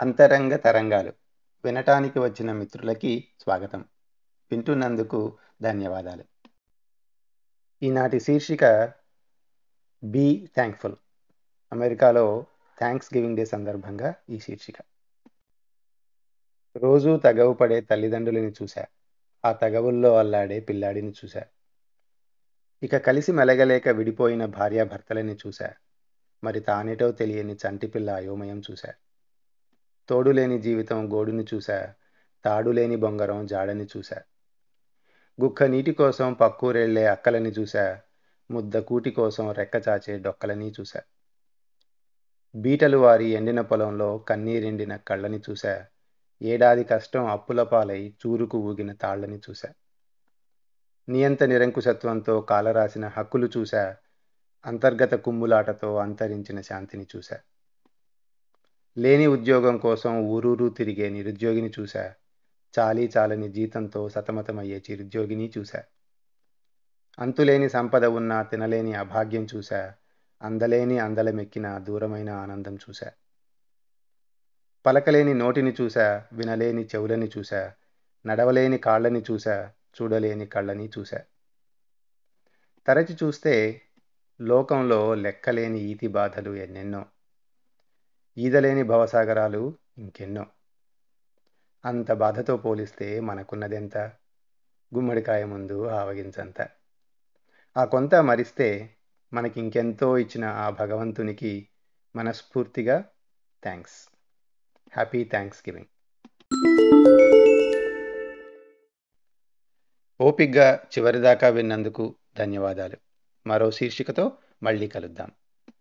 అంతరంగ తరంగాలు. వినటానికి వచ్చిన మిత్రులకి స్వాగతం. వింటున్నందుకు ధన్యవాదాలు. ఈనాటి శీర్షిక బీ థ్యాంక్ఫుల్. అమెరికాలో థ్యాంక్స్ గివింగ్ డే సందర్భంగా ఈ శీర్షిక. రోజూ తగవు పడే తల్లిదండ్రులని చూశా. ఆ తగవుల్లో అల్లాడే పిల్లాడిని చూశా. ఇక కలిసి మెలగలేక విడిపోయిన భార్యాభర్తలని చూశా. మరి తానేటో తెలియని చంటిపిల్ల అయోమయం చూశా. తోడులేని జీవితం గోడుని చూశా తాడులేని బొంగరం జాడని చూశా. గుక్క నీటి కోసం పక్కూరెళ్ళే అక్కలని చూశా ముద్ద కూటి కోసం రెక్కచాచే డొక్కలని చూశా. బీటలు వారి ఎండిన పొలంలో కన్నీరెండిన కళ్ళని చూశా ఏడాది కష్టం అప్పుల పాలై చూరుకు ఊగిన తాళ్ళని చూశా. నియంత నిరంకుశత్వంతో కాలరాసిన హక్కులు చూశా అంతర్గత కుమ్ములాటతో అంతరించిన శాంతిని చూశా. లేని ఉద్యోగం కోసం ఊరూరు తిరిగే నిరుద్యోగిని చూశా. చాలీ చాలని జీతంతో సతమతమయ్యే చిరుద్యోగిని చూశా. అంతులేని సంపద ఉన్న తినలేని అభాగ్యం చూశా. అందలేని అందలమెక్కిన దూరమైన ఆనందం చూశా. పలకలేని నోటిని చూశా. వినలేని చెవులని చూశా. నడవలేని కాళ్ళని చూశా. చూడలేని కళ్ళని చూశా. తరచి చూస్తే లోకంలో లెక్కలేని ఈతి బాధలు ఎన్నెన్నో. ఈదలేని భవసాగరాలు ఇంకెన్నో. అంత బాధతో పోలిస్తే మనకున్నదెంత? గుమ్మడికాయ ముందు ఆవగించంత. ఆ కొంత మరిస్తే మనకింకెంతో ఇచ్చిన ఆ భగవంతునికి మనస్ఫూర్తిగా థ్యాంక్స్. హ్యాపీ థ్యాంక్స్ గివింగ్ ఓపిగ్గా చివరిదాకా విన్నందుకు ధన్యవాదాలు. మరో శీర్షికతో మళ్ళీ కలుద్దాం.